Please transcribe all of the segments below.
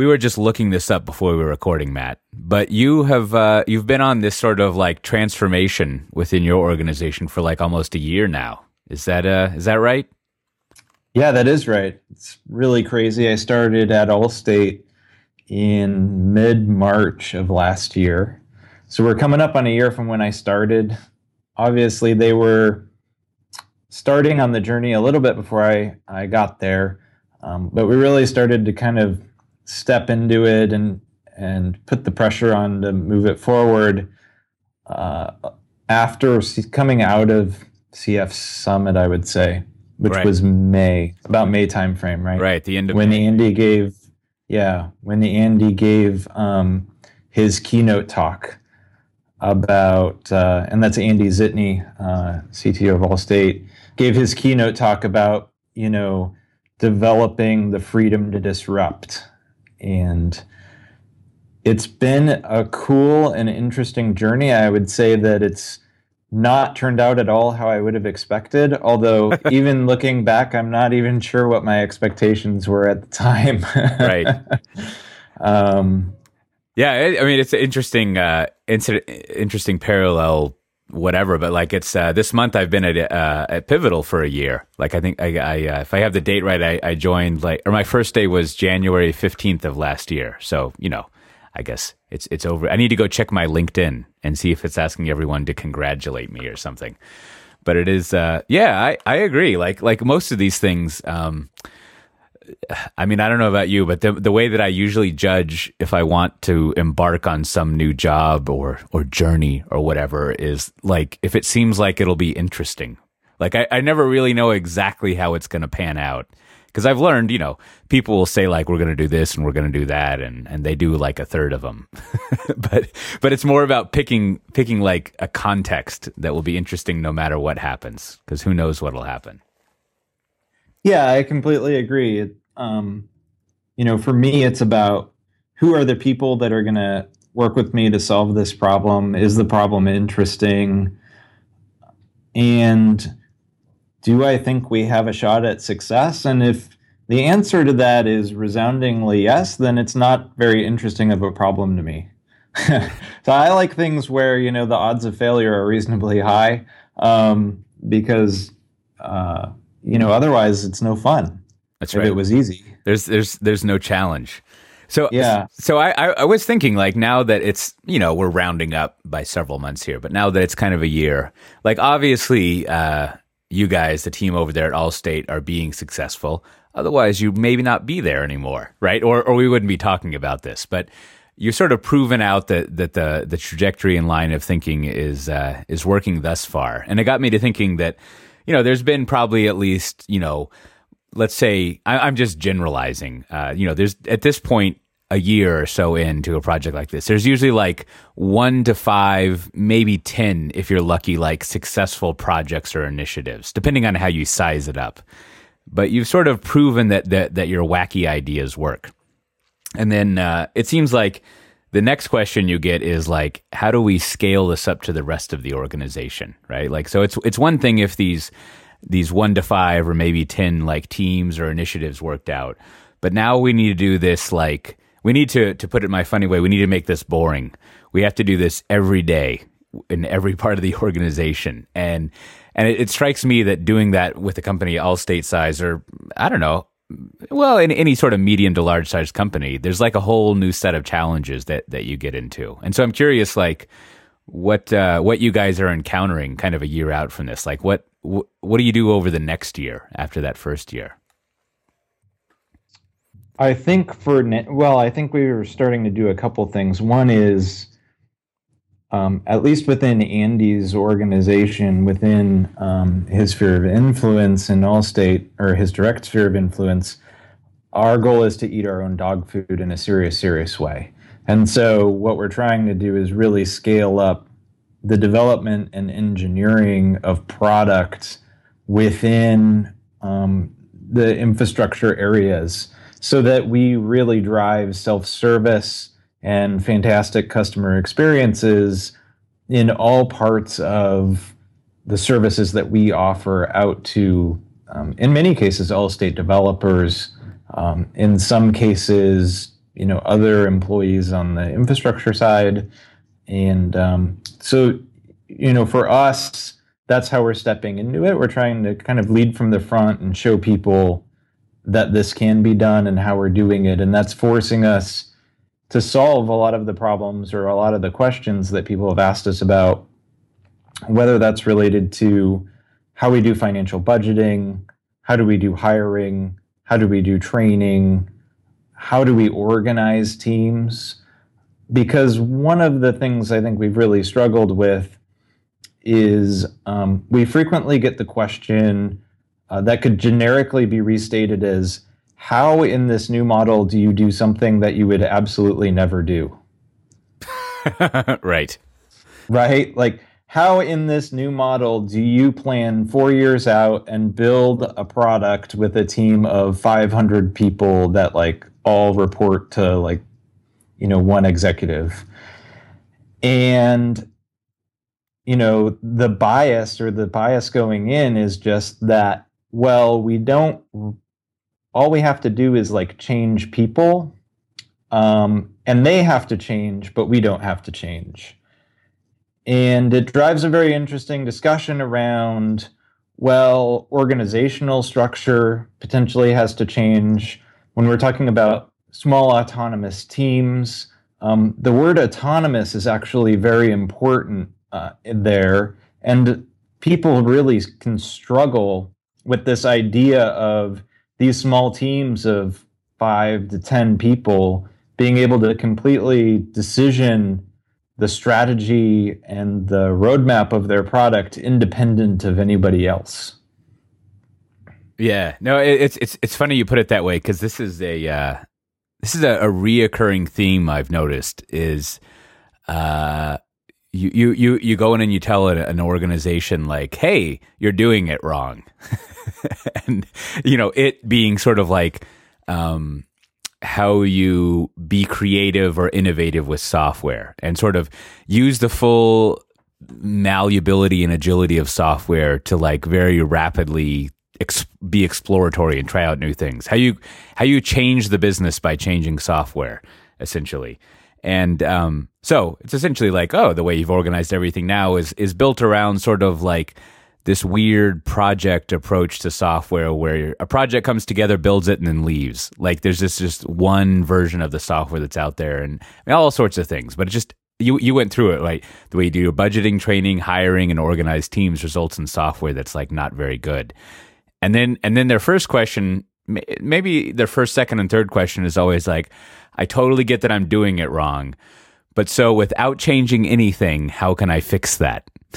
we were just looking this up before we were recording, Matt. But you have uh, you've been on this sort of like transformation within your organization for like almost a year now. Is that uh, is that right? Yeah, that is right. It's really crazy. I started at Allstate in mid March of last year. So we're coming up on a year from when I started. Obviously, they were starting on the journey a little bit before I, I got there. Um, but we really started to kind of step into it and and put the pressure on to move it forward uh, after coming out of CF Summit, I would say, which right. was May, about May timeframe, right? Right, the end of when May. Andy gave, yeah, when the Andy gave um, his keynote talk about, uh, and that's Andy Zitney, uh, CTO of Allstate, gave his keynote talk about, you know, developing the freedom to disrupt and it's been a cool and interesting journey. I would say that it's not turned out at all how I would have expected. Although, even looking back, I'm not even sure what my expectations were at the time. right. Um, yeah, I mean, it's an interesting, uh, interesting parallel whatever but like it's uh, this month i've been at uh, at pivotal for a year. Like i think i, I uh, if i have the date right I, I joined like or my first day was january 15th of last year. So you know i guess it's it's over. I need to go check my linkedin and see if it's asking everyone to congratulate me or something. But it is uh yeah i i agree. Like like most of these things um I mean, I don't know about you, but the the way that I usually judge if I want to embark on some new job or or journey or whatever is like if it seems like it'll be interesting. Like I, I never really know exactly how it's going to pan out because I've learned, you know, people will say like we're going to do this and we're going to do that, and and they do like a third of them, but but it's more about picking picking like a context that will be interesting no matter what happens because who knows what'll happen. Yeah, I completely agree. It, um, you know, for me, it's about who are the people that are going to work with me to solve this problem? Is the problem interesting? And do I think we have a shot at success? And if the answer to that is resoundingly yes, then it's not very interesting of a problem to me. so I like things where you know the odds of failure are reasonably high um, because uh, you know otherwise it's no fun. That's right. If it was easy. There's there's there's no challenge. So yeah. So I, I, was thinking like now that it's you know we're rounding up by several months here, but now that it's kind of a year, like obviously uh, you guys, the team over there at Allstate, are being successful. Otherwise, you maybe not be there anymore, right? Or or we wouldn't be talking about this. But you're sort of proven out that that the the trajectory and line of thinking is uh, is working thus far, and it got me to thinking that you know there's been probably at least you know let's say I, am just generalizing. Uh, you know, there's at this point a year or so into a project like this, there's usually like one to five, maybe ten, if you're lucky, like successful projects or initiatives, depending on how you size it up. But you've sort of proven that that that your wacky ideas work. And then uh, it seems like the next question you get is like, how do we scale this up to the rest of the organization, right? Like, so it's it's one thing if these these one to five or maybe 10 like teams or initiatives worked out. But now we need to do this like, we need to, to put it my funny way, we need to make this boring. We have to do this every day in every part of the organization. And, and it, it strikes me that doing that with a company Allstate size or I don't know, well, in any sort of medium to large size company, there's like a whole new set of challenges that, that you get into. And so I'm curious, like, what uh, what you guys are encountering kind of a year out from this like what wh- what do you do over the next year after that first year? I think for well i think we were starting to do a couple things. One is um, at least within andy's organization within um, his sphere of influence in allstate or his direct sphere of influence our goal is to eat our own dog food in a serious serious way. And so, what we're trying to do is really scale up the development and engineering of products within um, the infrastructure areas so that we really drive self service and fantastic customer experiences in all parts of the services that we offer out to, um, in many cases, Allstate developers. Um, in some cases, you know other employees on the infrastructure side, and um, so you know for us that's how we're stepping into it. We're trying to kind of lead from the front and show people that this can be done and how we're doing it, and that's forcing us to solve a lot of the problems or a lot of the questions that people have asked us about, whether that's related to how we do financial budgeting, how do we do hiring, how do we do training, how do we organize teams. Because one of the things I think we've really struggled with is um, we frequently get the question uh, that could generically be restated as how in this new model do you do something that you would absolutely never do? right. Right? Like, how in this new model do you plan four years out and build a product with a team of 500 people that, like, all report to, like, you know, one executive? And, you know, the bias or the bias going in is just that, well, we don't all we have to do is like change people um, and they have to change but we don't have to change and it drives a very interesting discussion around well organizational structure potentially has to change when we're talking about small autonomous teams. Um, the word autonomous is actually very important uh, there. And people really can struggle with this idea of these small teams of five to 10 people being able to completely decision the strategy and the roadmap of their product independent of anybody else. Yeah, no, it's it's it's funny you put it that way because this is a uh, this is a, a reoccurring theme I've noticed is uh, you you you you go in and you tell an organization like, "Hey, you're doing it wrong," and you know it being sort of like um, how you be creative or innovative with software and sort of use the full malleability and agility of software to like very rapidly ex- be exploratory and try out new things. How you how you change the business by changing software essentially. And um, so it's essentially like, oh, the way you've organized everything now is is built around sort of like this weird project approach to software where a project comes together, builds it, and then leaves. Like there's just just one version of the software that's out there, and all sorts of things. But it just you you went through it right. The way you do your budgeting, training, hiring, and organize teams results in software that's like not very good. And then and then their first question, maybe their first, second, and third question is always like I totally get that I'm doing it wrong. But so without changing anything, how can I fix that?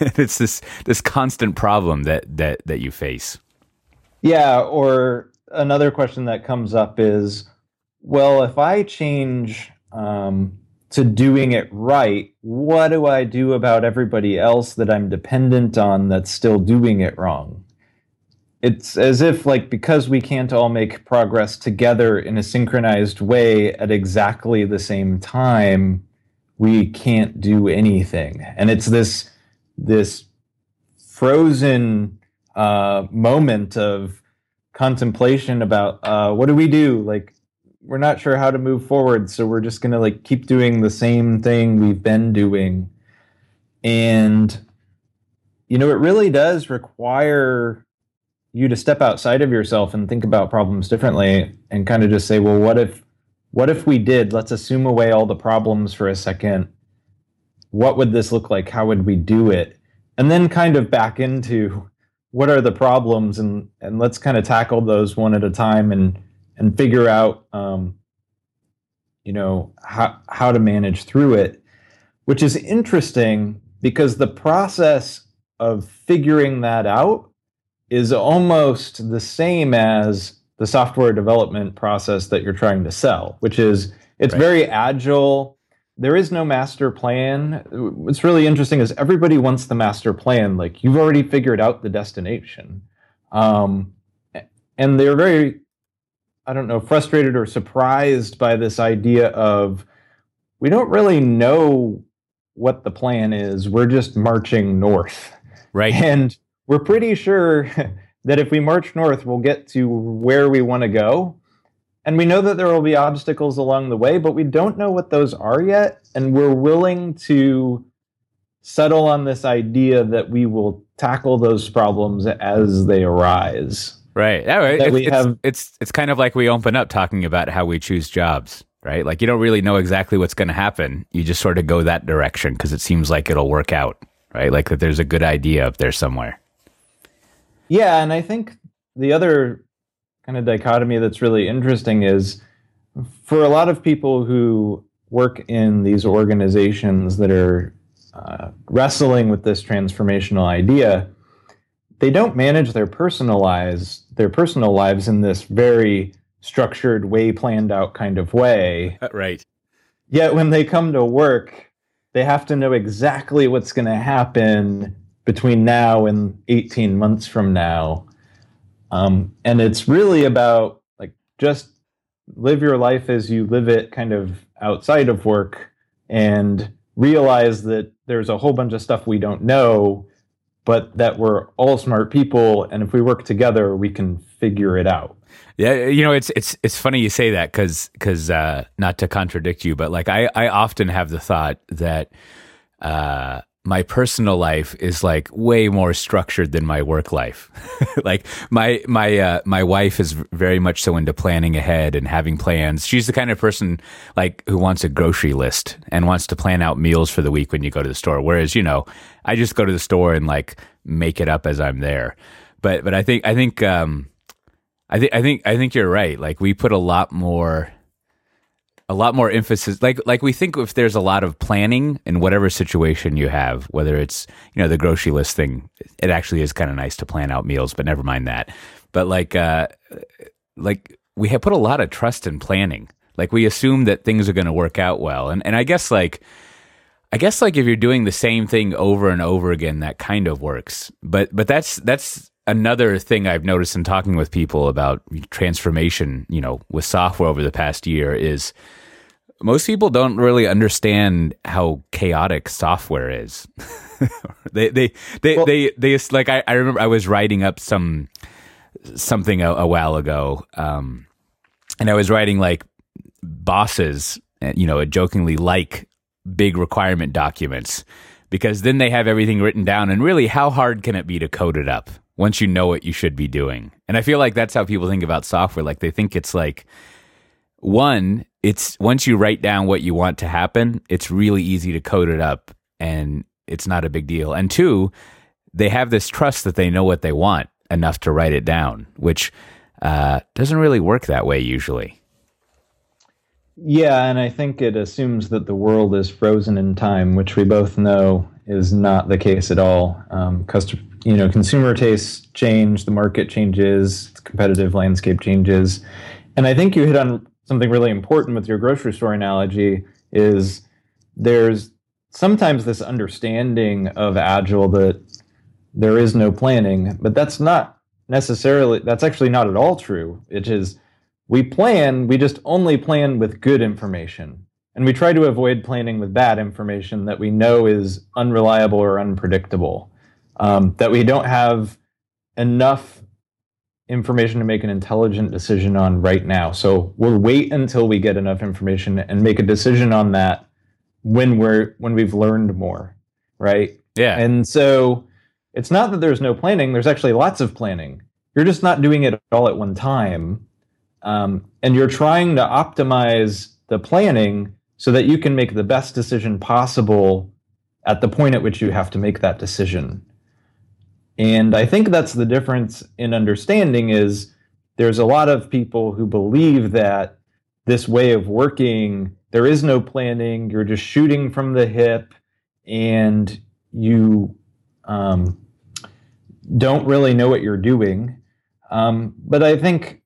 it's this this constant problem that that that you face. Yeah, or another question that comes up is, well, if I change um, to doing it right, what do I do about everybody else that I'm dependent on that's still doing it wrong? it's as if like because we can't all make progress together in a synchronized way at exactly the same time we can't do anything and it's this this frozen uh, moment of contemplation about uh, what do we do like we're not sure how to move forward so we're just going to like keep doing the same thing we've been doing and you know it really does require you to step outside of yourself and think about problems differently and kind of just say, well, what if what if we did? Let's assume away all the problems for a second. What would this look like? How would we do it? And then kind of back into what are the problems and and let's kind of tackle those one at a time and and figure out um, you know how how to manage through it, which is interesting because the process of figuring that out is almost the same as the software development process that you're trying to sell, which is it's right. very agile. There is no master plan. What's really interesting is everybody wants the master plan. Like you've already figured out the destination. Um, and they're very, I don't know, frustrated or surprised by this idea of we don't really know what the plan is. We're just marching north. Right. And we're pretty sure that if we march north, we'll get to where we want to go. and we know that there will be obstacles along the way, but we don't know what those are yet. And we're willing to settle on this idea that we will tackle those problems as they arise. Right. Yeah, right. It's, it's, have, it's, it's kind of like we open up talking about how we choose jobs, right? Like you don't really know exactly what's going to happen. You just sort of go that direction because it seems like it'll work out, right? Like that there's a good idea up there somewhere. Yeah, and I think the other kind of dichotomy that's really interesting is for a lot of people who work in these organizations that are uh, wrestling with this transformational idea, they don't manage their personal lives, their personal lives in this very structured, way planned out kind of way. Right. Yet when they come to work, they have to know exactly what's going to happen between now and 18 months from now. Um, and it's really about like just live your life as you live it kind of outside of work and realize that there's a whole bunch of stuff we don't know, but that we're all smart people. And if we work together, we can figure it out. Yeah, you know, it's it's it's funny you say that because because uh, not to contradict you, but like I I often have the thought that uh, my personal life is like way more structured than my work life. like my my uh, my wife is very much so into planning ahead and having plans. She's the kind of person like who wants a grocery list and wants to plan out meals for the week when you go to the store. Whereas you know, I just go to the store and like make it up as I'm there. But but I think I think um, I think I think I think you're right. Like we put a lot more a lot more emphasis. Like like we think if there's a lot of planning in whatever situation you have whether it's you know the grocery list thing it actually is kind of nice to plan out meals but never mind that. But like uh like we have put a lot of trust in planning. Like we assume that things are going to work out well. And and I guess like I guess like if you're doing the same thing over and over again that kind of works. But but that's that's another thing I've noticed in talking with people about transformation, you know, with software over the past year is most people don't really understand how chaotic software is. they, they, they, well, they, they, like, I, I remember I was writing up some, something a, a while ago. Um, and I was writing like bosses, you know, jokingly like big requirement documents because then they have everything written down. And really, how hard can it be to code it up once you know what you should be doing? And I feel like that's how people think about software. Like they think it's like, one, it's once you write down what you want to happen, it's really easy to code it up and it's not a big deal. And two, they have this trust that they know what they want enough to write it down, which uh, doesn't really work that way usually. Yeah, and I think it assumes that the world is frozen in time, which we both know is not the case at all. Um, custom, you know, consumer tastes change, the market changes, the competitive landscape changes, and I think you hit on something really important with your grocery store analogy is there's sometimes this understanding of agile that there is no planning but that's not necessarily that's actually not at all true. It is we plan we just only plan with good information. And we try to avoid planning with bad information that we know is unreliable or unpredictable um, that we don't have enough information to make an intelligent decision on right now. So we'll wait until we get enough information and make a decision on that when we're when we've learned more, right? Yeah. And so it's not that there's no planning. There's actually lots of planning. You're just not doing it all at one time, um, and you're trying to optimize the planning so that you can make the best decision possible at the point at which you have to make that decision. And I think that's the difference in understanding is there's a lot of people who believe that this way of working, there is no planning, you're just shooting from the hip, and you um, don't really know what you're doing. Um, but I think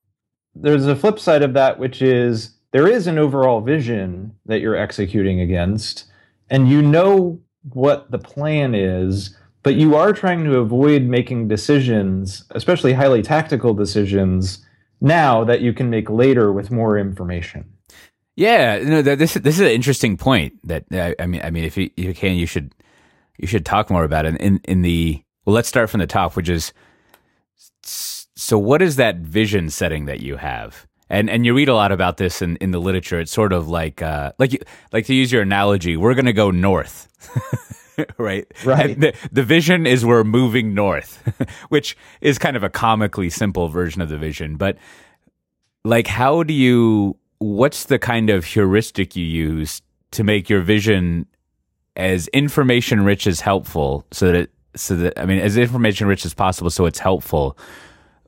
there's a flip side of that, which is there is an overall vision that you're executing against, and you know what the plan is but you are trying to avoid making decisions, especially highly tactical decisions, now that you can make later with more information. Yeah, no, this this is an interesting point. That I mean, I mean, if you, if you can, you should you should talk more about it. In in the well, let's start from the top, which is so. What is that vision setting that you have? And and you read a lot about this in, in the literature. It's sort of like uh, like like to use your analogy, we're going to go north. right? Right. The, the vision is we're moving north, which is kind of a comically simple version of the vision. But like, how do you? What's the kind of heuristic you use to make your vision as information rich as helpful, so that it, so that I mean, as information rich as possible, so it's helpful.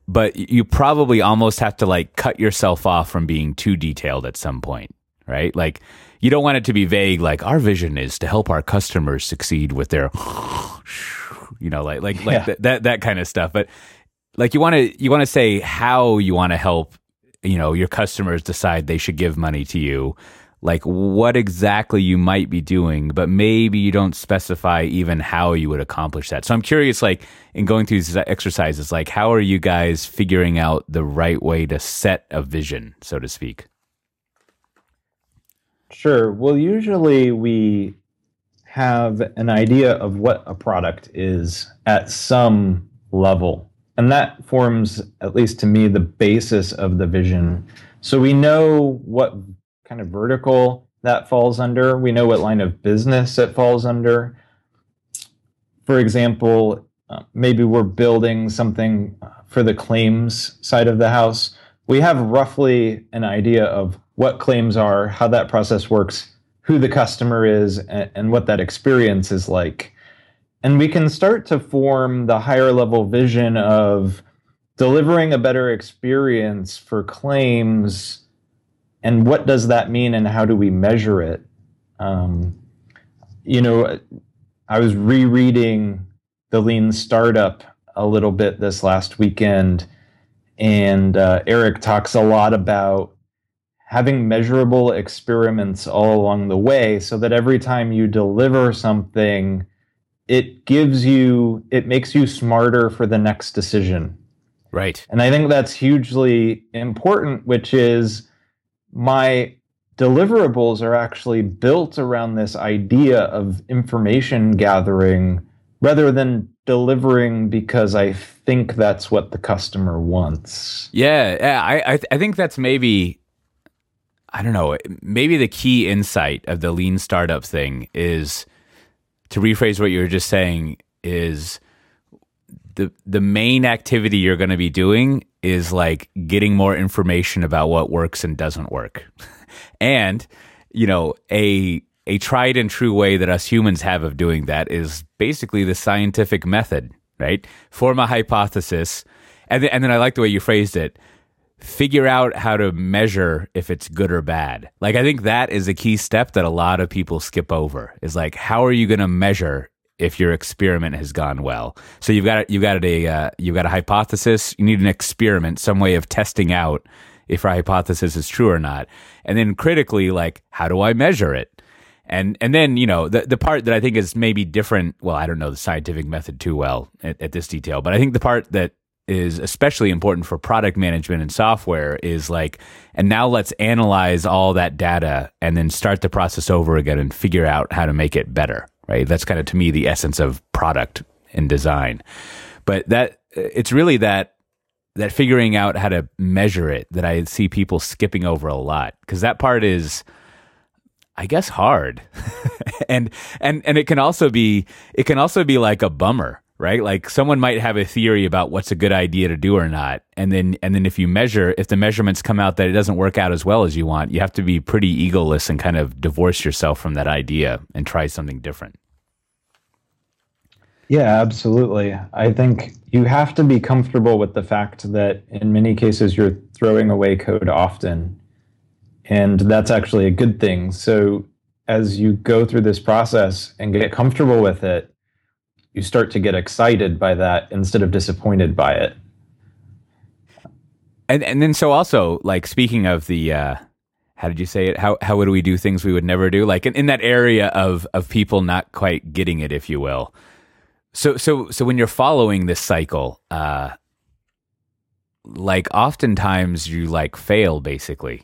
But you probably almost have to like cut yourself off from being too detailed at some point, right? Like you don't want it to be vague like our vision is to help our customers succeed with their you know like like like th- that that kind of stuff. But like you want to you want to say how you want to help you know your customers decide they should give money to you. Like what exactly you might be doing but maybe you don't specify even how you would accomplish that. So i'm curious like in going through these exercises like how are you guys figuring out the right way to set a vision so to speak Sure. Well, usually we have an idea of what a product is at some level. And that forms, at least to me, the basis of the vision. So we know what kind of vertical that falls under, we know what line of business it falls under. For example, uh, maybe we're building something for the claims side of the house. We have roughly an idea of what claims are, how that process works, who the customer is, and, and what that experience is like. And we can start to form the higher level vision of delivering a better experience for claims and what does that mean and how do we measure it um, you know i was rereading the lean startup a little bit this last weekend and uh, eric talks a lot about having measurable experiments all along the way so that every time you deliver something, it gives you, it makes you smarter for the next decision. Right. And I think that's hugely important, which is my deliverables are actually built around this idea of information gathering rather than delivering because I think that's what the customer wants. Yeah, yeah I I, th- I think that's maybe I don't know, maybe the key insight of the lean startup thing is to rephrase what you were just saying is the the main activity you're going to be doing is like getting more information about what works and doesn't work. and, you know, a a tried and true way that us humans have of doing that is basically the scientific method, right? Form a hypothesis and th- and then I like the way you phrased it figure out how to measure if it's good or bad. Like I think that is a key step that a lot of people skip over. Is like how are you going to measure if your experiment has gone well? So you've got you've got a uh, you've got a hypothesis. You need an experiment, some way of testing out if our hypothesis is true or not. And then critically, like how do I measure it? And and then you know the the part that I think is maybe different. Well, I don't know the scientific method too well at, at this detail, but I think the part that is especially important for product management and software is like, and now let's analyze all that data and then start the process over again and figure out how to make it better, right? That's kind of to me the essence of product and design. But that it's really that that figuring out how to measure it that I see people skipping over a lot because that part is I guess hard. and and and it can also be it can also be like a bummer right? Like someone might have a theory about what's a good idea to do or not. And then and then if you measure if the measurements come out that it doesn't work out as well as you want, you have to be pretty egoless and kind of divorce yourself from that idea and try something different. Yeah, absolutely. I think you have to be comfortable with the fact that in many cases you're throwing away code often. And that's actually a good thing. So as you go through this process and get comfortable with it, you start to get excited by that instead of disappointed by it. And and then so also like speaking of the uh how did you say it? How how would we do things we would never do? Like in, in that area of of people not quite getting it, if you will. So so so when you're following this cycle, uh like oftentimes you like fail basically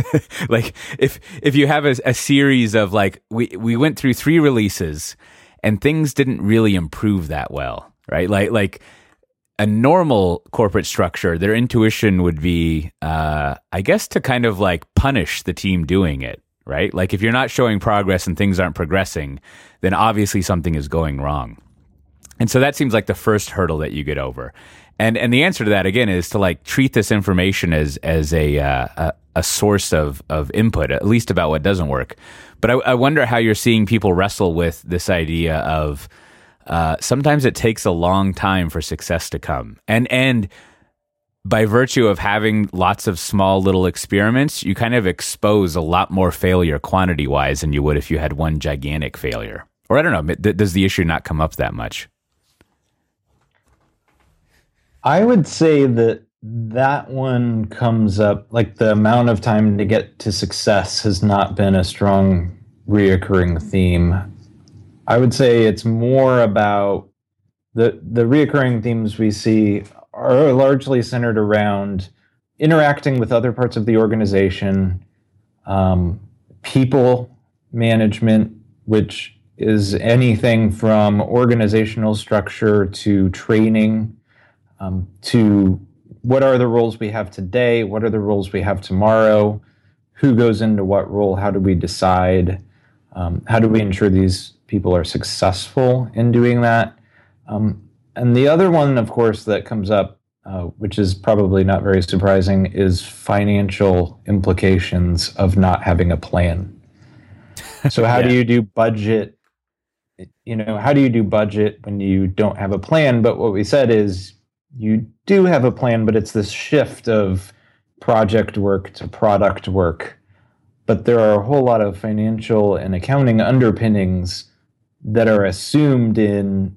like if if you have a, a series of like we we went through three releases and things didn't really improve that well, right? Like like a normal corporate structure, their intuition would be, uh, I guess, to kind of like punish the team doing it, right? Like if you're not showing progress and things aren't progressing, then obviously something is going wrong. And so that seems like the first hurdle that you get over. And and the answer to that again is to like treat this information as as a uh, a, a, source of of input, at least about what doesn't work. But I, I wonder how you're seeing people wrestle with this idea of uh, sometimes it takes a long time for success to come, and and by virtue of having lots of small little experiments, you kind of expose a lot more failure quantity wise than you would if you had one gigantic failure. Or I don't know, does the issue not come up that much? I would say that that one comes up like the amount of time to get to success has not been a strong reoccurring theme. I would say it's more about the the reoccurring themes we see are largely centered around interacting with other parts of the organization, um, people management, which is anything from organizational structure to training um, to what are the roles we have today, what are the roles we have tomorrow, who goes into what role, how do we decide, um, how do we ensure these people are successful in doing that. Um, and the other one, of course, that comes up, uh, which is probably not very surprising, is financial implications of not having a plan. So, how yeah. do you do budget? You know, how do you do budget when you don't have a plan? But what we said is you do have a plan, but it's this shift of project work to product work. But there are a whole lot of financial and accounting underpinnings that are assumed in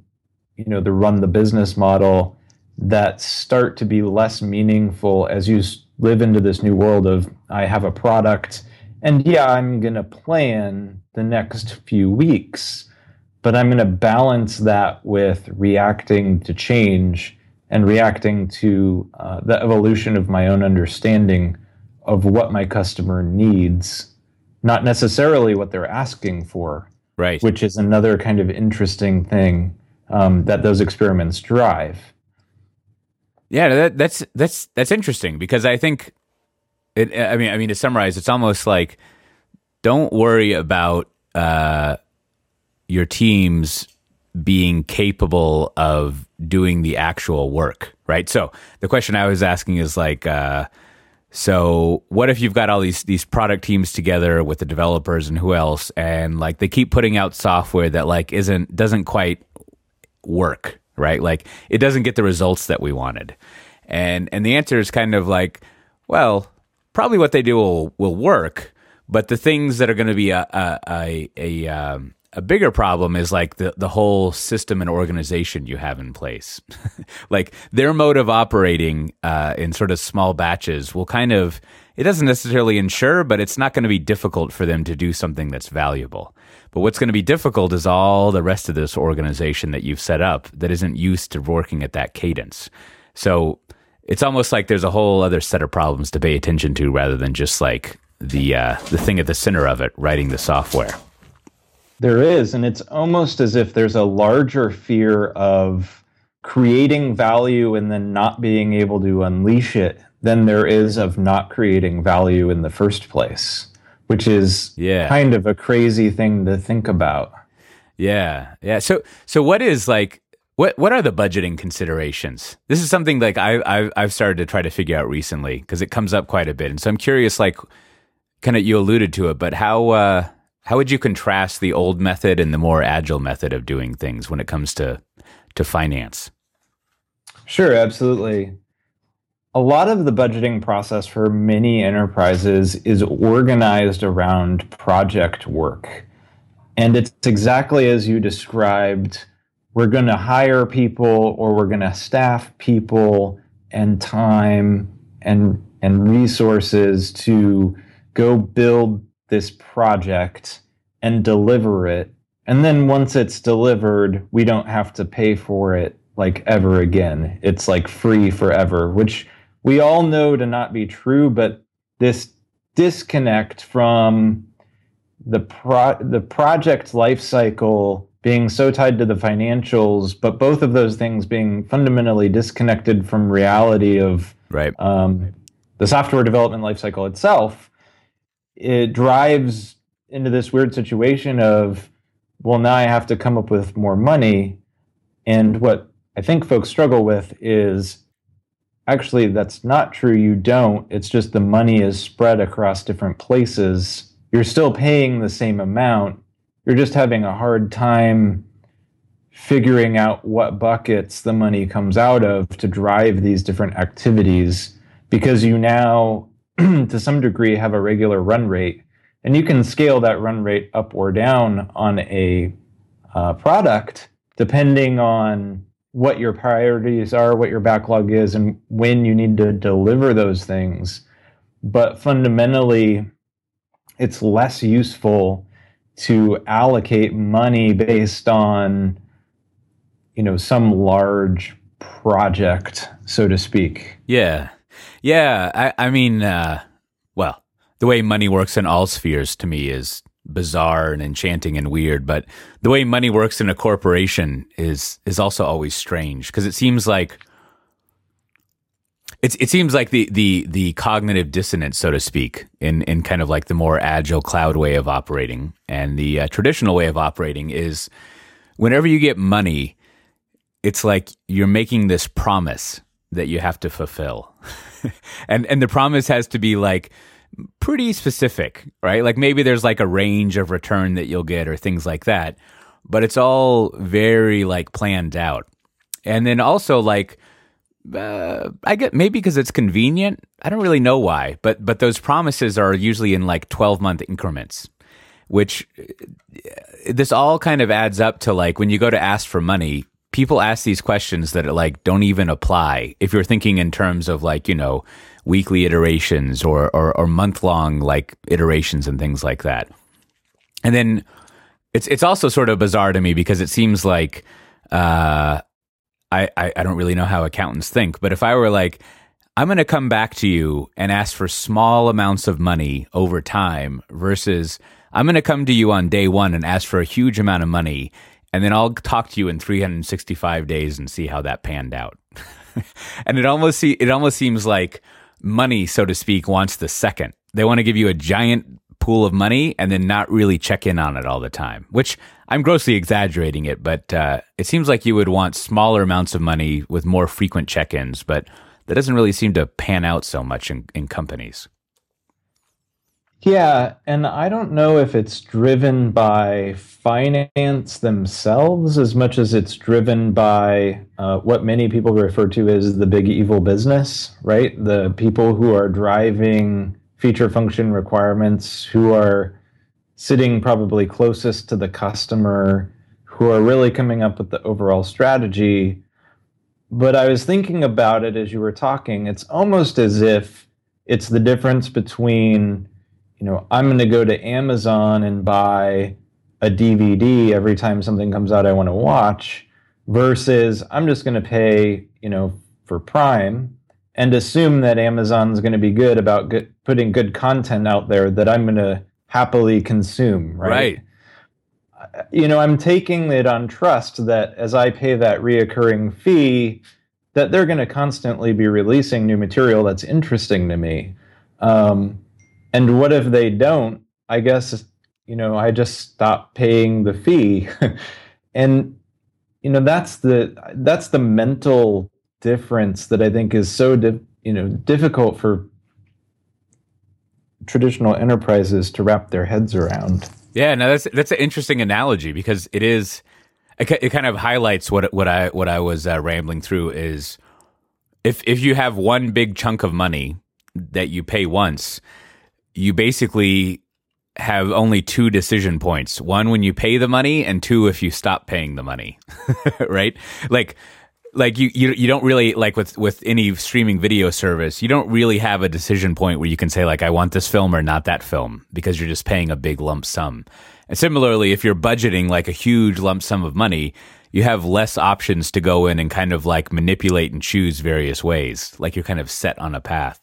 you know the run the business model that start to be less meaningful as you live into this new world of I have a product and yeah, I'm going to plan the next few weeks, but I'm going to balance that with reacting to change and reacting to uh, the evolution of my own understanding of what my customer needs, not necessarily what they're asking for. Right. Which is another kind of interesting thing um, that those experiments drive. Yeah, that, that's that's that's interesting because I think it. I mean, I mean to summarize, it's almost like don't worry about uh, your team's being capable of doing the actual work, right? So the question I was asking is like, uh, so what if you've got all these these product teams together with the developers and who else, and like they keep putting out software that like isn't doesn't quite work, right? Like it doesn't get the results that we wanted, and and the answer is kind of like, well, probably what they do will will work, but the things that are going to be a a a, a um, a bigger problem is like the, the whole system and organization you have in place. like their mode of operating uh, in sort of small batches will kind of, it doesn't necessarily ensure, but it's not going to be difficult for them to do something that's valuable. But what's going to be difficult is all the rest of this organization that you've set up that isn't used to working at that cadence. So it's almost like there's a whole other set of problems to pay attention to rather than just like the uh, the thing at the center of it, writing the software. There is, and it's almost as if there's a larger fear of creating value and then not being able to unleash it than there is of not creating value in the first place, which is yeah. kind of a crazy thing to think about. Yeah. Yeah. So so what is like what what are the budgeting considerations? This is something like I I've, I've started to try to figure out recently because it comes up quite a bit, and so I'm curious. Like, kind of you alluded to it, but how uh, how would you contrast the old method and the more agile method of doing things when it comes to to finance? Sure, absolutely. A lot of the budgeting process for many enterprises is organized around project work. And it's exactly as you described. We're going to hire people or we're going to staff people and time and and resources to go build this project and deliver it. And then once it's delivered, we don't have to pay for it like ever again. It's like free forever, which we all know to not be true, but this disconnect from the pro- the project life cycle being so tied to the financials, but both of those things being fundamentally disconnected from reality of right. um, the software development lifecycle itself, it drives into this weird situation of, well, now I have to come up with more money. And what I think folks struggle with is actually that's not true. You don't. It's just the money is spread across different places. You're still paying the same amount. You're just having a hard time figuring out what buckets the money comes out of to drive these different activities because you now, to some degree, have a regular run rate. And you can scale that run rate up or down on a uh, product depending on what your priorities are, what your backlog is, and when you need to deliver those things. But fundamentally, it's less useful to allocate money based on you know some large project so to speak yeah yeah i, I mean uh, well the way money works in all spheres to me is bizarre and enchanting and weird, but the way money works in a corporation is is also always strange because it seems like it's it seems like the the the cognitive dissonance, so to speak, in in kind of like the more agile cloud way of operating, and the uh, traditional way of operating is whenever you get money, it's like you're making this promise that you have to fulfill, and and the promise has to be like pretty specific, right? Like maybe there's like a range of return that you'll get or things like that, but it's all very like planned out. And then also like uh, I get maybe because it's convenient. I don't really know why, but but those promises are usually in like 12 month increments, which uh, this all kind of adds up to like when you go to ask for money, people ask these questions that like don't even apply if you're thinking in terms of like, you know, weekly iterations or, or, or month long like iterations and things like that. And then it's it's also sort of bizarre to me because it seems like uh, I, I, I don't really know how accountants think, but if I were like, I'm going to come back to you and ask for small amounts of money over time versus I'm going to come to you on day one and ask for a huge amount of money, and then I'll talk to you in 365 days and see how that panned out. and it almost see, it almost seems like money, so to speak, wants the second. They want to give you a giant pool of money and then not really check in on it all the time, which I'm grossly exaggerating it, but uh, it seems like you would want smaller amounts of money with more frequent check ins, but that doesn't really seem to pan out so much in, in companies. Yeah, and I don't know if it's driven by finance themselves as much as it's driven by uh, what many people refer to as the big evil business, right? The people who are driving feature function requirements, who are sitting probably closest to the customer, who are really coming up with the overall strategy. But I was thinking about it as you were talking. It's almost as if it's the difference between you know, I'm going to go to Amazon and buy a DVD every time something comes out I want to watch versus I'm just going to pay, you know, for Prime and assume that Amazon's going to be good about good, putting good content out there that I'm going to happily consume, right? Right. You know, I'm taking it on trust that as I pay that reoccurring fee, that they're going to constantly be releasing new material that's interesting to me. Um, and what if they don't? I guess you know I just stop paying the fee, and you know that's the that's the mental difference that I think is so di- you know difficult for traditional enterprises to wrap their heads around. Yeah, no, that's that's an interesting analogy because it is it, kind of highlights what what I what I was uh, rambling through is if if you have one big chunk of money that you pay once you basically have only two decision points. One when you pay the money and two if you stop paying the money. Right? Like like you, you you don't really like with with any streaming video service you don't really have a decision point where you can say like i want this film or not that film because you're just paying a big lump sum. And similarly if you're budgeting like a huge lump sum of money you have less options to go in and kind of like manipulate and choose various ways. Like you're kind of set on a path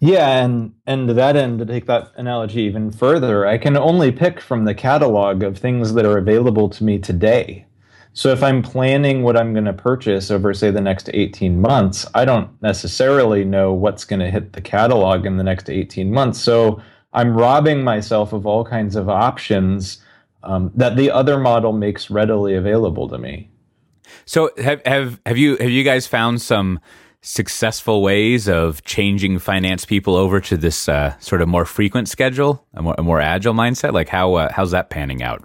Yeah, and and to that end, to take that analogy even further, I can only pick from the catalog of things that are available to me today. So if I'm planning what I'm going to purchase over, say, the next 18 months, I don't necessarily know what's going to hit the catalog in the next 18 months. So I'm robbing myself of all kinds of options um, that the other model makes readily available to me. So have have have you have you guys found some successful ways of changing finance people over to this uh, sort of more frequent schedule, a more, a more agile mindset? Like how uh, how's that panning out?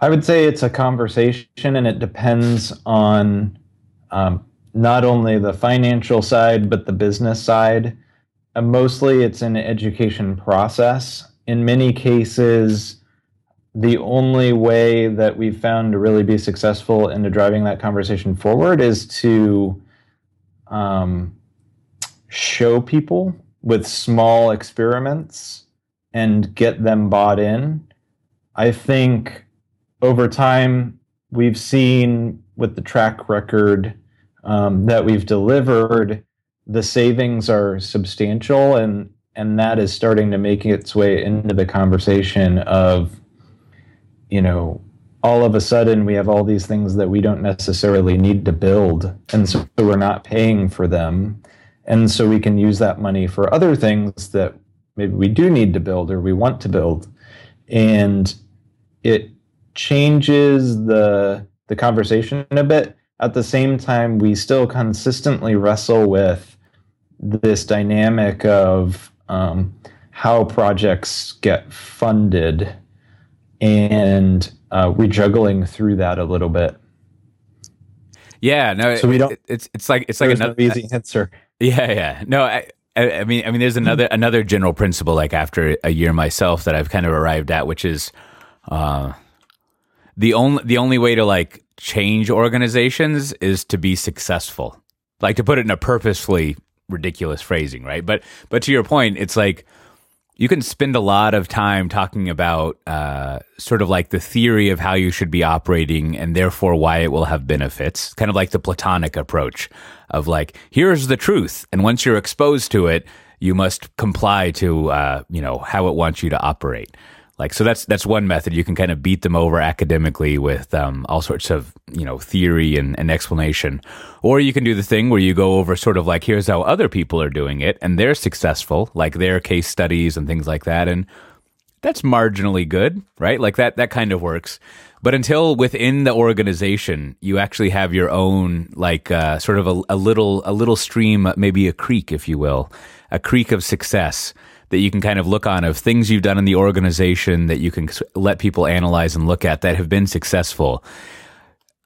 I would say it's a conversation, and it depends on um, not only the financial side but the business side. And mostly, it's an education process. In many cases, the only way that we've found to really be successful into driving that conversation forward is to um, show people with small experiments and get them bought in. I think over time, we've seen with the track record um, that we've delivered, the savings are substantial, and and that is starting to make its way into the conversation of you know, all of a sudden we have all these things that we don't necessarily need to build. And so we're not paying for them. And so we can use that money for other things that maybe we do need to build or we want to build. And it changes the the conversation a bit. At the same time, we still consistently wrestle with this dynamic of um, how projects get funded and uh, we're juggling through that a little bit. Yeah, no, so we don't. It's it's like it's like another no easy answer. Yeah, yeah. No, I, I mean, I mean, there's another another general principle. Like after a year myself, that I've kind of arrived at, which is, uh, the only the only way to like change organizations is to be successful. Like to put it in a purposefully ridiculous phrasing, right? But but to your point, it's like you can spend a lot of time talking about uh, sort of like the theory of how you should be operating and therefore why it will have benefits, kind of like the Platonic approach of like, here's the truth. And once you're exposed to it, you must comply to, uh, you know, how it wants you to operate. Like so, that's that's one method. You can kind of beat them over academically with um, all sorts of you know theory and, and explanation, or you can do the thing where you go over sort of like here's how other people are doing it and they're successful, like their case studies and things like that, and that's marginally good, right? Like that that kind of works. But until within the organization, you actually have your own like uh, sort of a, a little a little stream, maybe a creek, if you will, a creek of success that you can kind of look on of things you've done in the organization that you can let people analyze and look at that have been successful.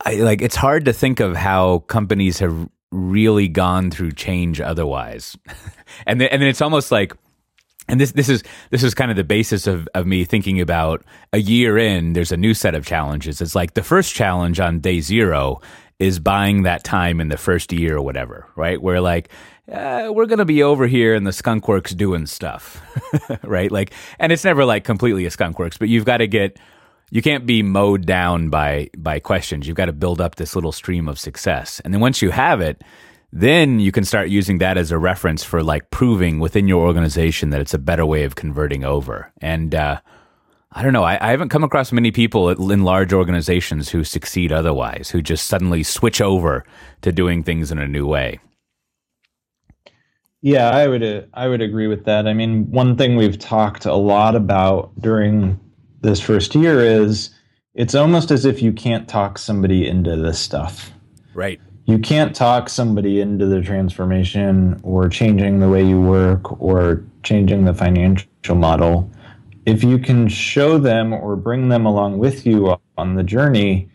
I like it's hard to think of how companies have really gone through change otherwise. and then, and then it's almost like and this this is this is kind of the basis of, of me thinking about a year in there's a new set of challenges it's like the first challenge on day zero is buying that time in the first year or whatever right where like uh, we're going to be over here in the skunk works doing stuff, right? Like, and it's never like completely a skunk works, but you've got to get, you can't be mowed down by, by questions. You've got to build up this little stream of success. And then once you have it, then you can start using that as a reference for like proving within your organization that it's a better way of converting over. And, uh, I don't know. I, I, haven't come across many people in large organizations who succeed otherwise, who just suddenly switch over to doing things in a new way. Yeah, I would uh, I would agree with that. I mean, one thing we've talked a lot about during this first year is it's almost as if you can't talk somebody into this stuff. Right. You can't talk somebody into the transformation or changing the way you work or changing the financial model. If you can show them or bring them along with you on the journey,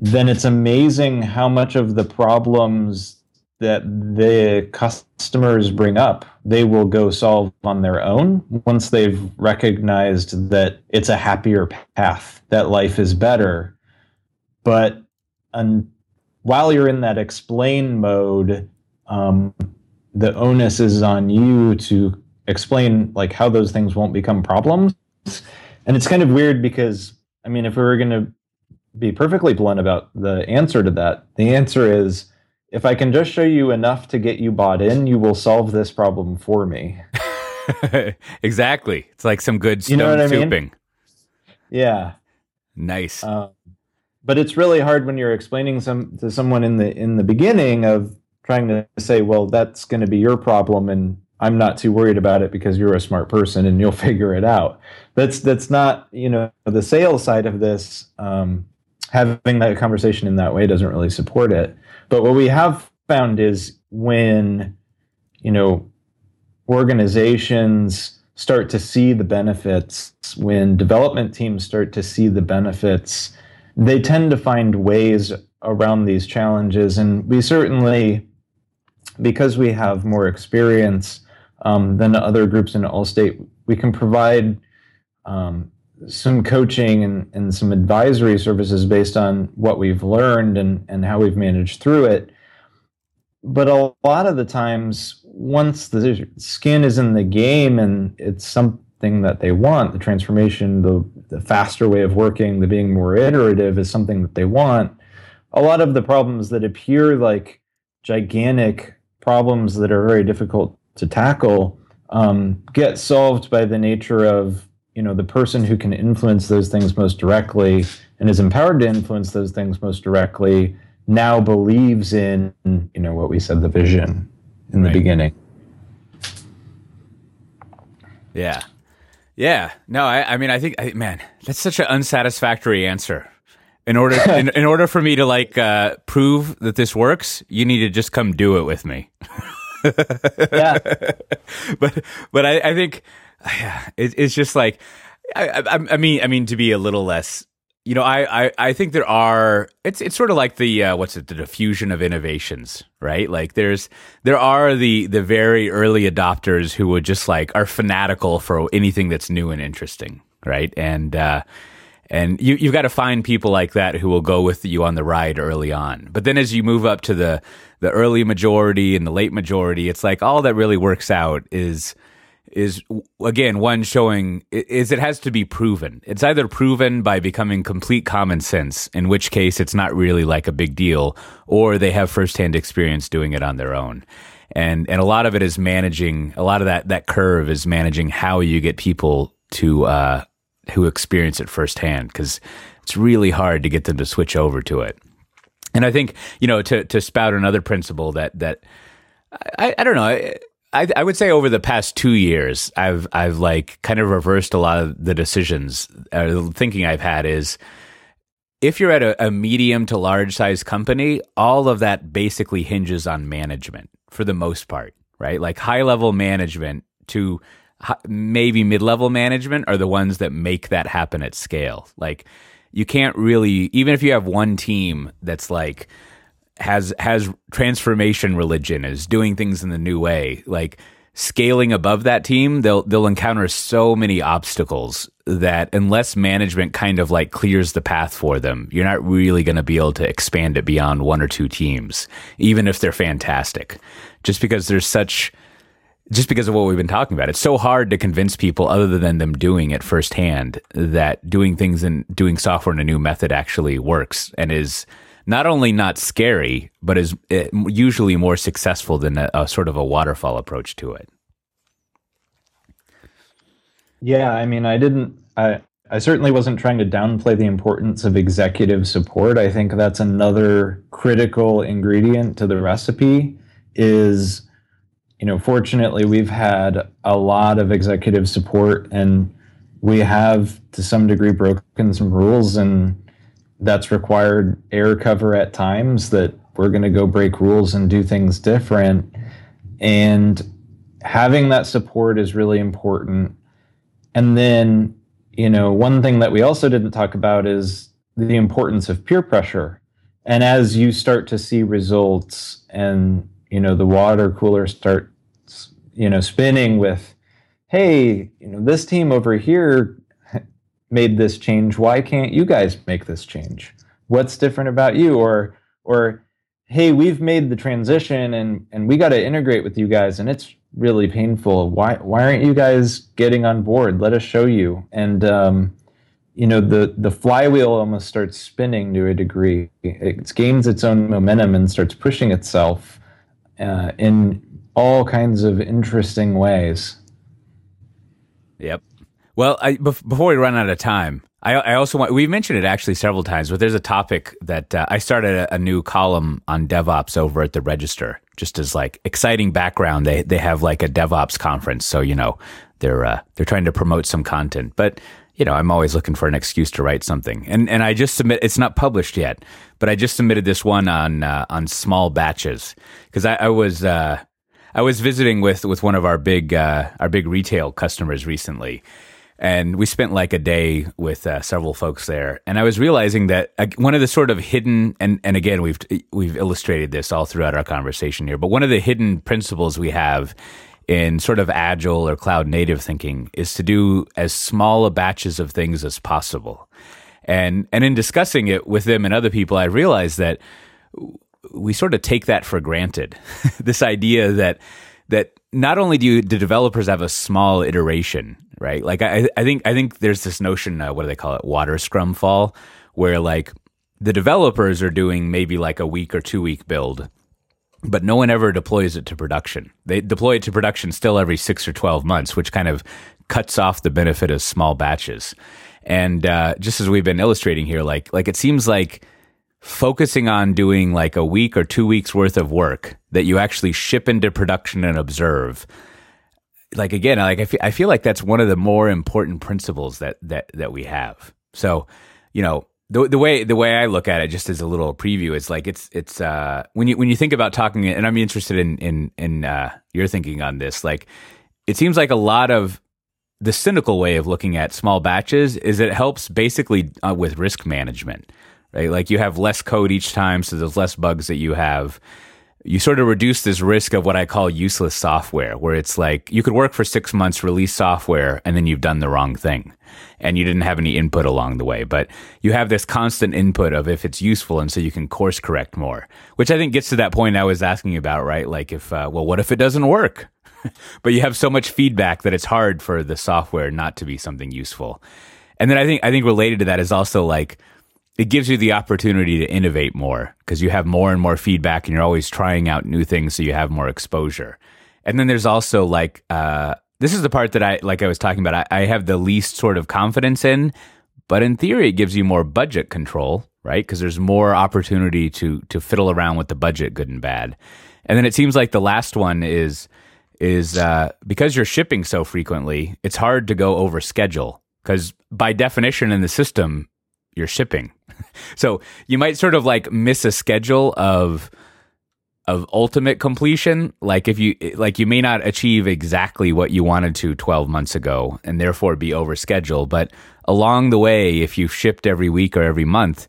then it's amazing how much of the problems that the customers bring up, they will go solve on their own once they've recognized that it's a happier path, that life is better. But while you're in that explain mode, um, the onus is on you to explain like how those things won't become problems. And it's kind of weird because I mean, if we were going to be perfectly blunt about the answer to that, the answer is if I can just show you enough to get you bought in, you will solve this problem for me. exactly. It's like some good stone you know souping. Mean? Yeah. Nice. Uh, but it's really hard when you're explaining some to someone in the in the beginning of trying to say, well, that's going to be your problem, and I'm not too worried about it because you're a smart person and you'll figure it out. That's that's not you know the sales side of this. Um, having that conversation in that way doesn't really support it. But what we have found is when, you know, organizations start to see the benefits, when development teams start to see the benefits, they tend to find ways around these challenges. And we certainly, because we have more experience um, than other groups in Allstate, we can provide um, some coaching and, and some advisory services based on what we've learned and, and how we've managed through it. But a lot of the times, once the skin is in the game and it's something that they want, the transformation, the, the faster way of working, the being more iterative is something that they want. A lot of the problems that appear like gigantic problems that are very difficult to tackle um, get solved by the nature of you know the person who can influence those things most directly and is empowered to influence those things most directly now believes in you know what we said the vision in right. the beginning. Yeah. Yeah. No i, I mean i think I, man that's such an unsatisfactory answer. In order in, in order for me to like uh, prove that this works you need to just come do it with me. Yeah. But but I, I think yeah, it, it's just like I, I, I, mean, I mean to be a little less. You know, I, I, I think there are. It's it's sort of like the uh, what's it? The diffusion of innovations, right? Like there's there are the the very early adopters who would just like are fanatical for anything that's new and interesting, right? And uh, and you you've got to find people like that who will go with you on the ride early on. But then as you move up to the the early majority and the late majority, it's like all that really works out is is again one showing is it has to be proven. It's either proven by becoming complete common sense, in which case it's not really like a big deal, or they have firsthand experience doing it on their own. And and a lot of it is managing. A lot of that that curve is managing how you get people to uh, who experience it firsthand because it's really hard to get them to switch over to it. And I think you know to to spout another principle that that I, I don't know. I, I, would say over the past two years, I've I've like kind of reversed a lot of the decisions. Uh, the thinking I've had is, if you're at a, a medium to large size company, all of that basically hinges on management for the most part, right? Like high level management to maybe mid level management are the ones that make that happen at scale. Like you can't really, even if you have one team that's like has has transformation religion is doing things in the new way. Like scaling above that team they'll they'll encounter so many obstacles that unless management kind of like clears the path for them you're not really going to be able to expand it beyond one or two teams even if they're fantastic. Just because there's such just because of what we've been talking about it's so hard to convince people other than them doing it firsthand that doing things and doing software in a new method actually works and is not only not scary, but is eh, usually more successful than a, a sort of a waterfall approach to it. Yeah, I mean, I didn't. I I certainly wasn't trying to downplay the importance of executive support. I think that's another critical ingredient to the recipe. Is you know, fortunately, we've had a lot of executive support, and we have to some degree broken some rules and that's required air cover at times that we're going to go break rules and do things different. And having that support is really important. And then, you know, one thing that we also didn't talk about is the importance of peer pressure. And as you start to see results and, you know, the water cooler starts, you know, spinning with, hey, you know, this team over here made this change why can't you guys make this change what's different about you or or hey we've made the transition and and we got to integrate with you guys and it's really painful why why aren't you guys getting on board let us show you and um, you know the the flywheel almost starts spinning to a degree. It gains its own momentum and starts pushing itself uh, in all kinds of interesting ways. Yep. Well, I, before we run out of time, I, I, also want, we mentioned it actually several times, but there's a topic that uh, I started a, a, new column on DevOps over at the Register, just as like exciting background. They, they have like a DevOps conference. So, you know, they're, uh, they're trying to promote some content, but you know, I'm always looking for an excuse to write something. And, and I just submit, it's not published yet, but I just submitted this one on, uh, on small batches because I, I, was, uh, I was visiting with, with one of our big, uh, our big retail customers recently and we spent like a day with uh, several folks there. And i was realizing that uh, one of the sort of hidden and, and again we've we've illustrated this all throughout our conversation here but one of the hidden principles we have in sort of agile or cloud native thinking is to do as small a batches of things as possible. And and in discussing it with them and other people i realized that we sort of take that for granted. This idea that that not only do you, the developers have a small iteration, right? Like I, I think I think there's this notion, uh, what do they call it, water scrum fall, where like the developers are doing maybe like a week or two week build, but no one ever deploys it to production. They deploy it to production still every six or twelve months, which kind of cuts off the benefit of small batches. And uh, just as we've been illustrating here, like like it seems like focusing on doing like a week or two weeks worth of work that you actually ship into production and observe. Like again like I feel, I feel like that's one of the more important principles that that that we have. So you know the, the way the way I look at it just as a little preview is like it's it's uh when you when you think about talking and I'm interested in in in uh your thinking on this like it seems like a lot of the cynical way of looking at small batches is it helps basically uh, with risk management right? Like you have less code each time, so there's less bugs that you have. You sort of reduce this risk of what I call useless software, where it's like you could work for six months, release software, and then you've done the wrong thing. And you didn't have any input along the way. But you have this constant input of if it's useful, and so you can course correct more, which I think gets to that point I was asking about, right? Like if, uh, well, what if it doesn't work? but you have so much feedback that it's hard for the software not to be something useful. And then I think I think related to that is also like it gives you the opportunity to innovate more because you have more and more feedback and you're always trying out new things so you have more exposure. And then there's also like uh, this is the part that I like I was talking about I, I have the least sort of confidence in, but in theory it gives you more budget control, right? Because there's more opportunity to to fiddle around with the budget, good and bad. And then it seems like the last one is is uh, because you're shipping so frequently, it's hard to go over schedule because by definition in the system you're shipping. so you might sort of like miss a schedule of of ultimate completion. Like if you like you may not achieve exactly what you wanted to 12 months ago and therefore be over schedule but along the way if you've shipped every week or every month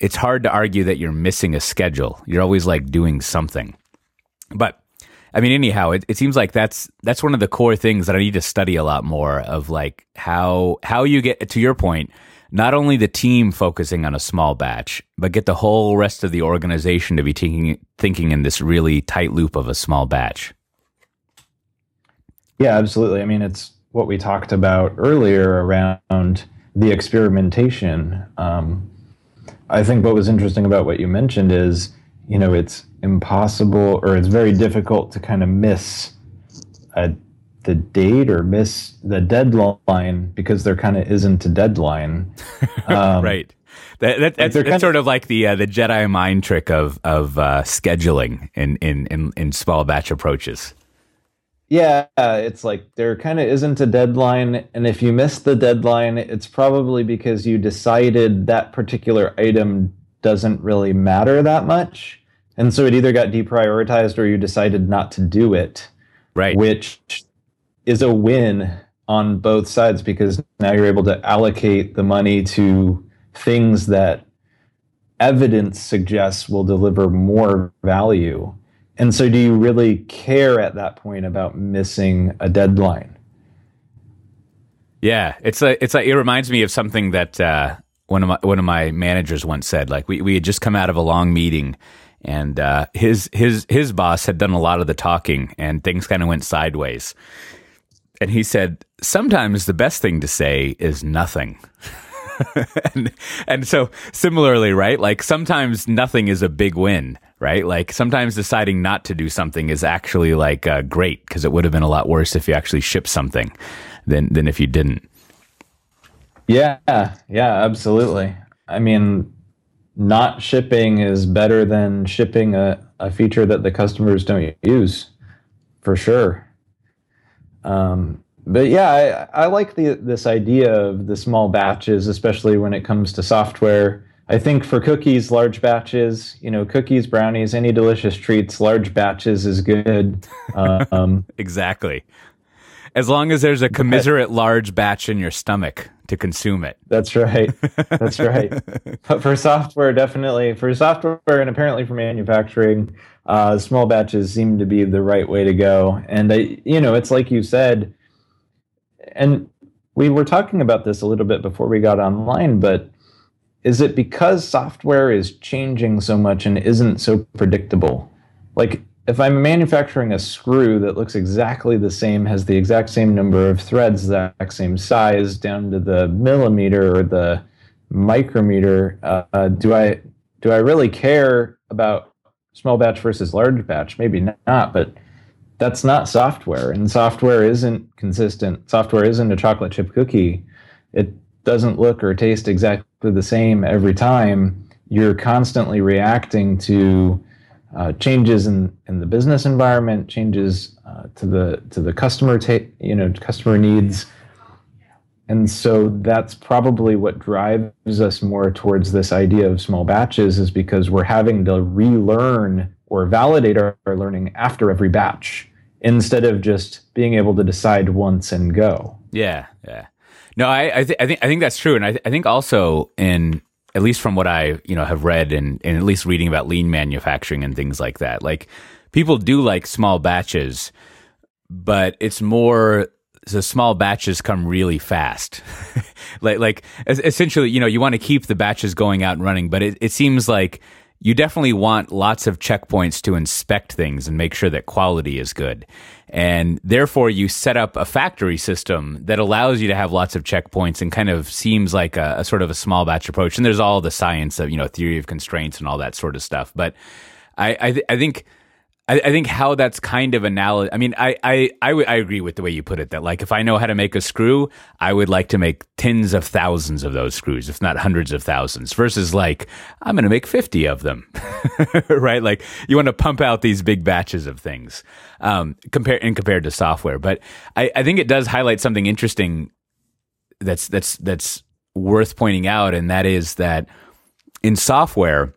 it's hard to argue that you're missing a schedule. You're always like doing something. But I mean, anyhow, it, it seems like that's that's one of the core things that I need to study a lot more of like how how you get to your point, not only the team focusing on a small batch, but get the whole rest of the organization to be thinking, thinking in this really tight loop of a small batch. Yeah, absolutely. I mean, it's what we talked about earlier around the experimentation. Um, I think what was interesting about what you mentioned is, you know, it's impossible or it's very difficult to kind of miss a the date or miss the deadline because there kind of isn't a deadline. Um, right. That, that, that's, that's sort of, of like the uh, the Jedi mind trick of of uh, scheduling in, in in in small batch approaches. Yeah, it's like there kind of isn't a deadline, and if you miss the deadline, it's probably because you decided that particular item doesn't really matter that much, and so it either got deprioritized or you decided not to do it. Right. Which is a win on both sides because now you're able to allocate the money to things that evidence suggests will deliver more value. And so, do you really care at that point about missing a deadline? Yeah, it's a, it's it reminds me of something that uh, one of my one of my managers once said. Like we we had just come out of a long meeting, and uh, his his his boss had done a lot of the talking, and things kind of went sideways and he said, Sometimes the best thing to say is nothing. and, and so similarly, right? Like sometimes nothing is a big win, right? Like sometimes deciding not to do something is actually like uh, great because it would have been a lot worse if you actually shipped something than than if you didn't. Yeah, yeah, absolutely. I mean, not shipping is better than shipping a, a feature that the customers don't use, for sure. Um, but yeah, I, I like the this idea of the small batches, especially when it comes to software. I think for cookies, large batches, you know, cookies, brownies, any delicious treats, large batches is good. Um, exactly. As long as there's a commiserate large batch in your stomach to consume it. That's right. That's right. but for software, definitely for software and apparently for manufacturing, uh, small batches seem to be the right way to go. And I, you know, it's like you said, and we were talking about this a little bit before we got online, but is it because software is changing so much and isn't so predictable? Like, if I'm manufacturing a screw that looks exactly the same, has the exact same number of threads, the exact same size, down to the millimeter or the micrometer, uh, do I do I really care about small batch versus large batch? Maybe not, but that's not software and software isn't consistent. Software isn't a chocolate chip cookie. It doesn't look or taste exactly the same every time. You're constantly reacting to uh, changes in, in the business environment changes uh, to the to the customer ta- you know customer needs and so that's probably what drives us more towards this idea of small batches is because we're having to relearn or validate our, our learning after every batch instead of just being able to decide once and go. Yeah, yeah. No, I I, th- I think I think that's true, and I, th- I think also in at least from what I you know have read and, and at least reading about lean manufacturing and things like that, like people do like small batches, but it's more the small batches come really fast. like like essentially, you know, you want to keep the batches going out and running, but it, it seems like you definitely want lots of checkpoints to inspect things and make sure that quality is good. And therefore, you set up a factory system that allows you to have lots of checkpoints and kind of seems like a, a sort of a small batch approach. And there's all the science of, you know, theory of constraints and all that sort of stuff. But I, I, th- I think I, I, think how that's kind of analogous. I mean, I, agree with the way you put it that, like, if I know how to make a screw, I would like to make tens of thousands of those screws, if not hundreds of thousands, versus like, I'm going to make 50 of them, right? Like, you want to pump out these big batches of things um, compare, in compared to software. But I, I think it does highlight something interesting that's, that's, that's worth pointing out. And that is that in software,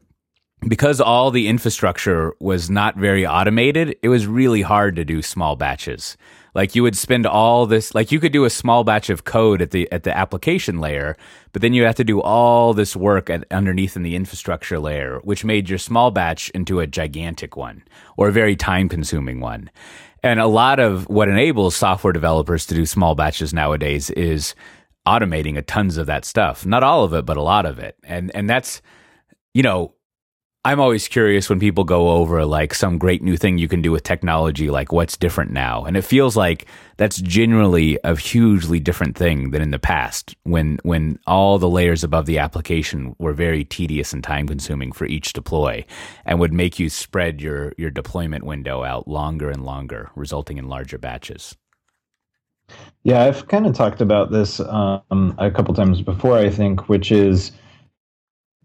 because all the infrastructure was not very automated, it was really hard to do small batches. Like you would spend all this, like you could do a small batch of code at the at the application layer, but then you have to do all this work at, underneath in the infrastructure layer, which made your small batch into a gigantic one or a very time consuming one. And a lot of what enables software developers to do small batches nowadays is automating a tons of that stuff. Not all of it, but a lot of it. And and that's you know, I'm always curious when people go over like some great new thing you can do with technology, like what's different now. And it feels like that's generally a hugely different thing than in the past when, when all the layers above the application were very tedious and time consuming for each deploy and would make you spread your, your deployment window out longer and longer, resulting in larger batches. Yeah, I've kind of talked about this um, a couple times before, I think, which is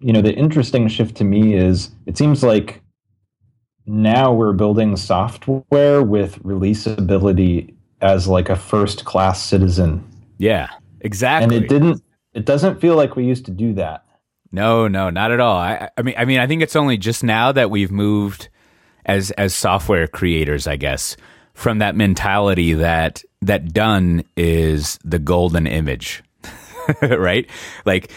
you know, the interesting shift to me is it seems like now we're building software with releasability as like a first class citizen. Yeah, exactly. And it didn't it doesn't feel like we used to do that. No, no, not at all. I, I mean I mean I think it's only just now that we've moved as as software creators, I guess, from that mentality that that done is the golden image. right? Like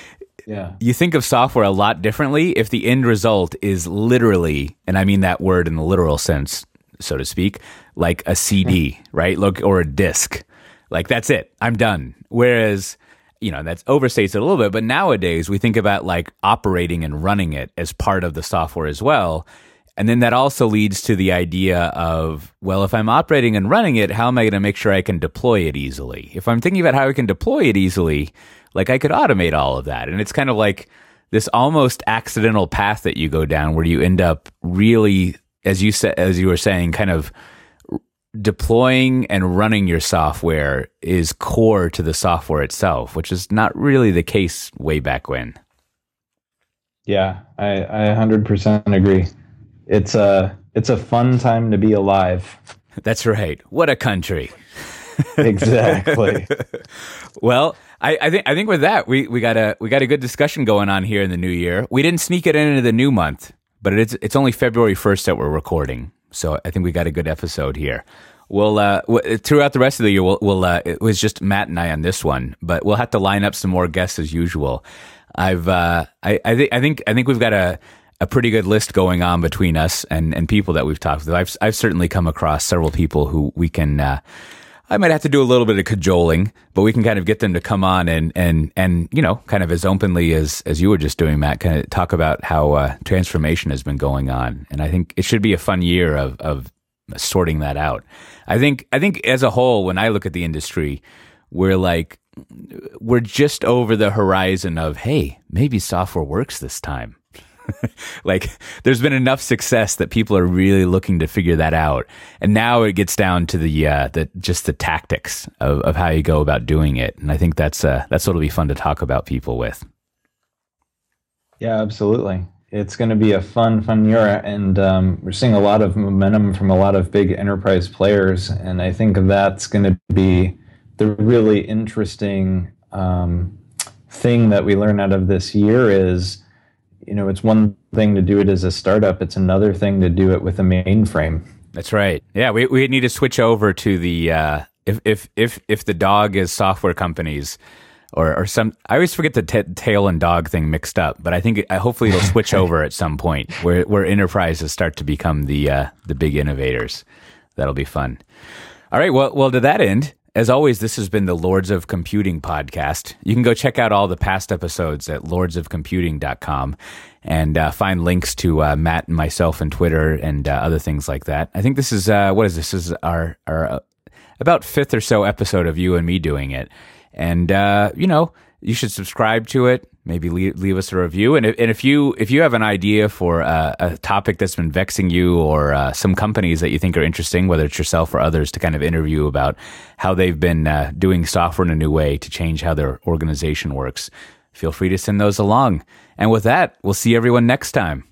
yeah. you think of software a lot differently if the end result is literally, and I mean that word in the literal sense, so to speak, like a CD, right? Look, or a disc. Like that's it. I'm done. Whereas, you know, that overstates it a little bit, but nowadays we think about like operating and running it as part of the software as well. And then that also leads to the idea of, well, if I'm operating and running it, how am I going to make sure I can deploy it easily? If I'm thinking about how I can deploy it easily, like I could automate all of that. And it's kind of like this almost accidental path that you go down where you end up really, as you said, as you were saying, kind of deploying and running your software is core to the software itself, which is not really the case way back when. Yeah, I, I 100% agree. It's a it's a fun time to be alive. That's right. What a country. exactly. well, I, I, think I think with that we, we got a we got a good discussion going on here in the new year. We didn't sneak it into the new month, but it's it's only February first that we're recording, so I think we got a good episode here. We'll uh, w- throughout the rest of the year, we'll, we'll uh, it was just Matt and I on this one, but we'll have to line up some more guests as usual. I've uh, I I, th- I think I think we've got a a pretty good list going on between us and, and people that we've talked with. I've I've certainly come across several people who we can. Uh, I might have to do a little bit of cajoling, but we can kind of get them to come on and and and you know, kind of as openly as as you were just doing, Matt, kind of talk about how uh, transformation has been going on. And I think it should be a fun year of of sorting that out. I think I think as a whole, when I look at the industry, we're like we're just over the horizon of hey, maybe software works this time. like there's been enough success that people are really looking to figure that out. And now it gets down to the uh, the just the tactics of, of how you go about doing it. And I think that's uh, that's what'll be fun to talk about people with. Yeah, absolutely. It's going to be a fun, fun year, and um, we're seeing a lot of momentum from a lot of big enterprise players, and I think that's going to be the really interesting um, thing that we learn out of this year is you know it's one thing to do it as a startup it's another thing to do it with a mainframe that's right yeah we, we need to switch over to the uh, if if if if the dog is software companies or or some I always forget the t- tail and dog thing mixed up, but I think it, hopefully it'll switch over at some point where where enterprises start to become the uh, the big innovators. That'll be fun. All right, well well to that end, as always, this has been the Lords of Computing podcast. You can go check out all the past episodes at lordsofcomputing.com and uh, find links to uh, Matt and myself and Twitter and uh, other things like that. I think this is, uh, what is this? This is our, our uh, about fifth or so episode of you and me doing it. And, uh, you know, you should subscribe to it maybe leave, leave us a review. And if, and if you if you have an idea for uh, a topic that's been vexing you, or uh, some companies that you think are interesting, whether it's yourself or others, to kind of interview about how they've been uh, doing software in a new way to change how their organization works, feel free to send those along. And with that, we'll see everyone next time.